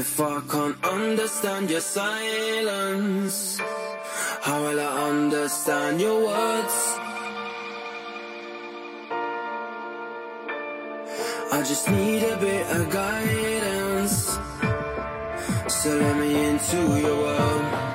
If I can't understand your silence, how will I understand your words? I just need a bit of guidance. So let me into your world.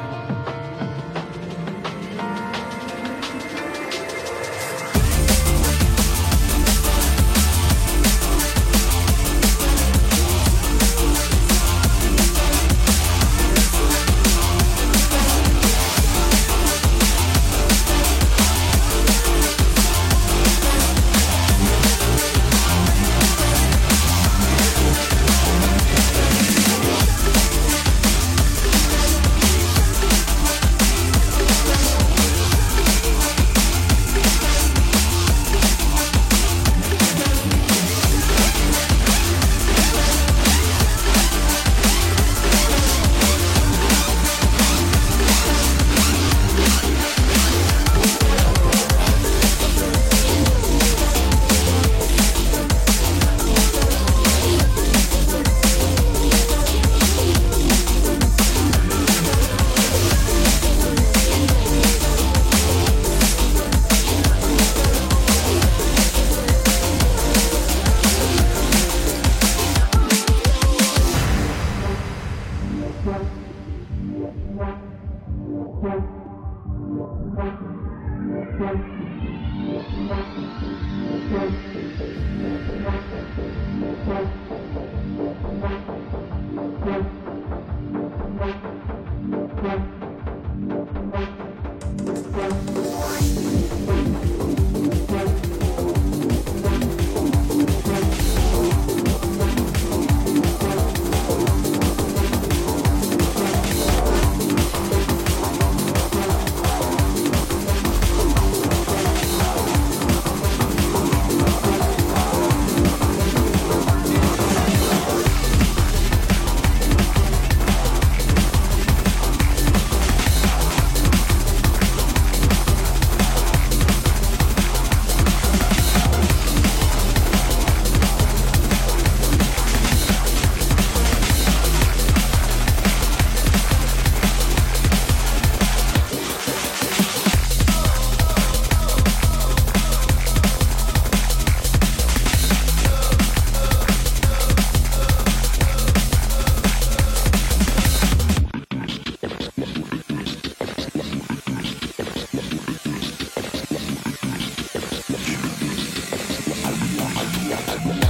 Yeah.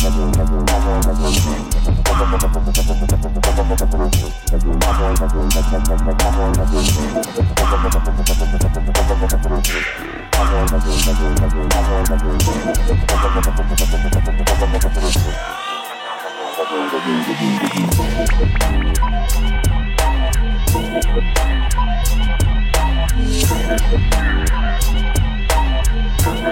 She blew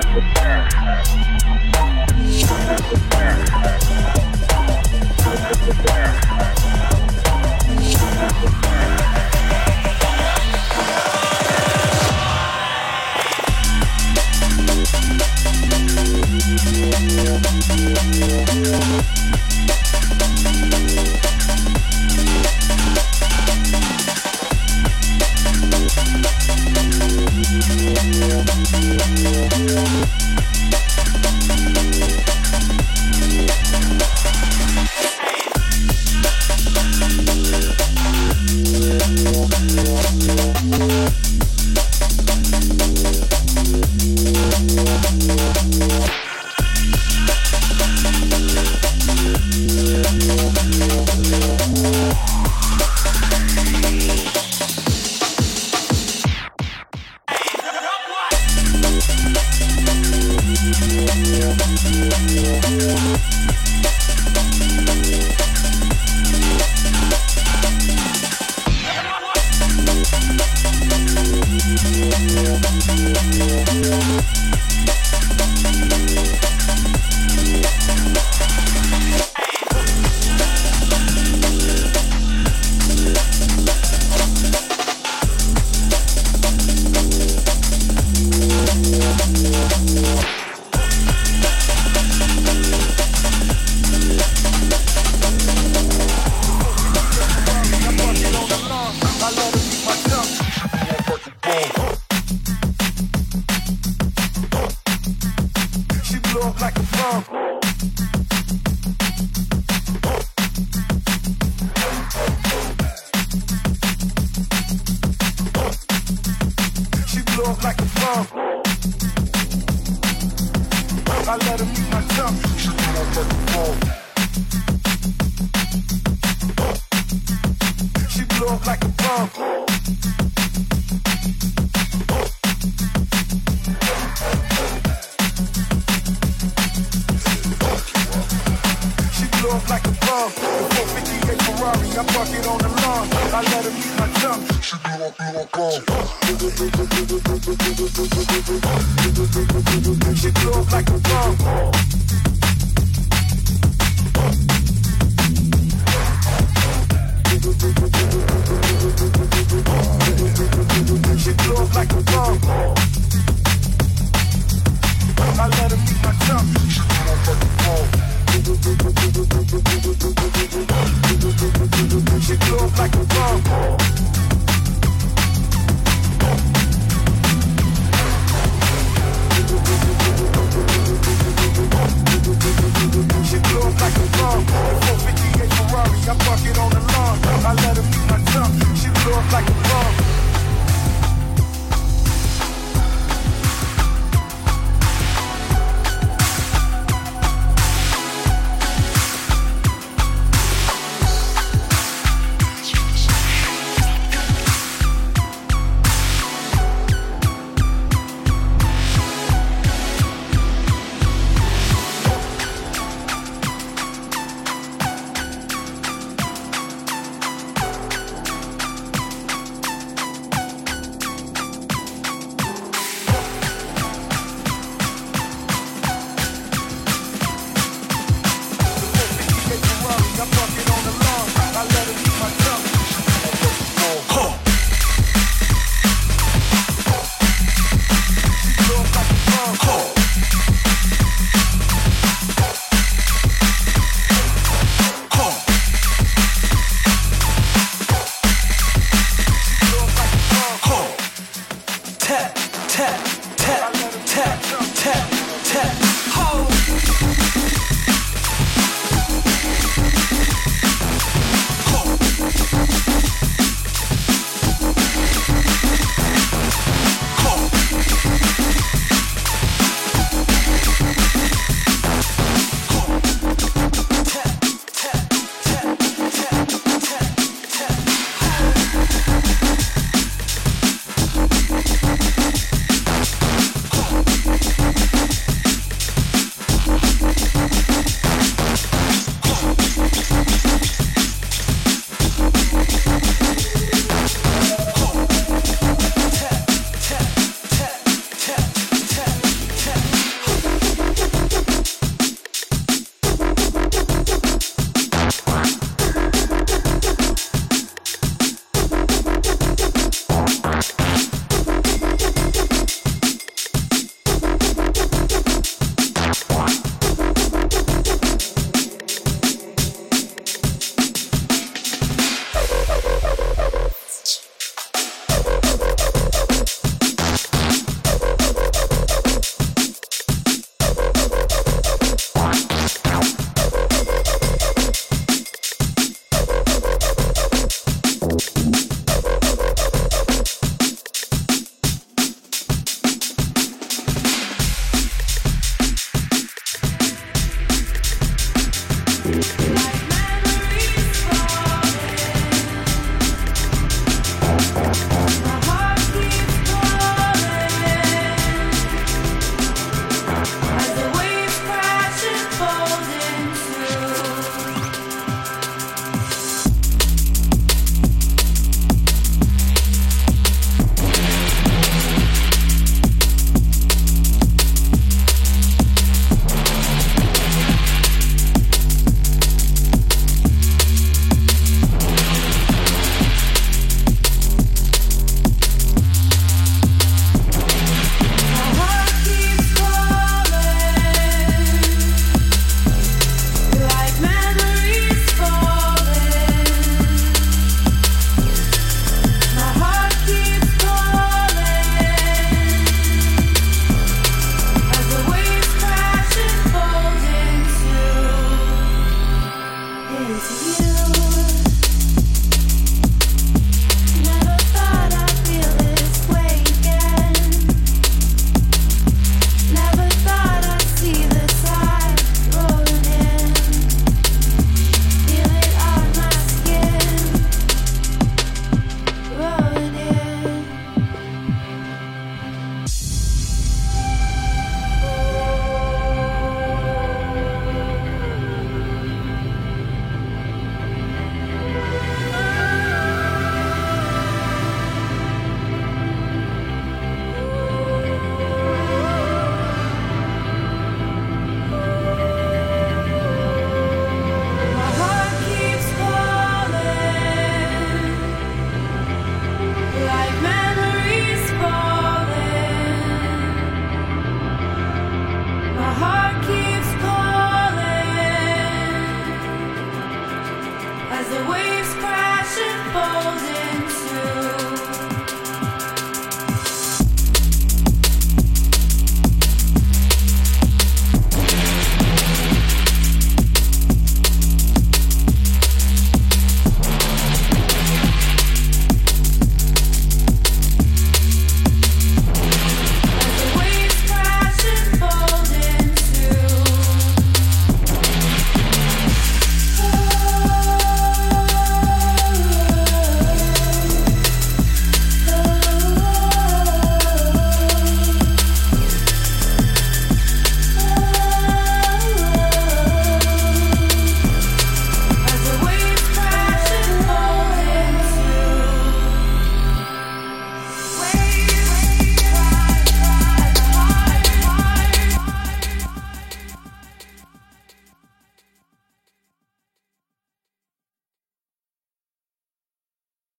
as the waves crash and fold into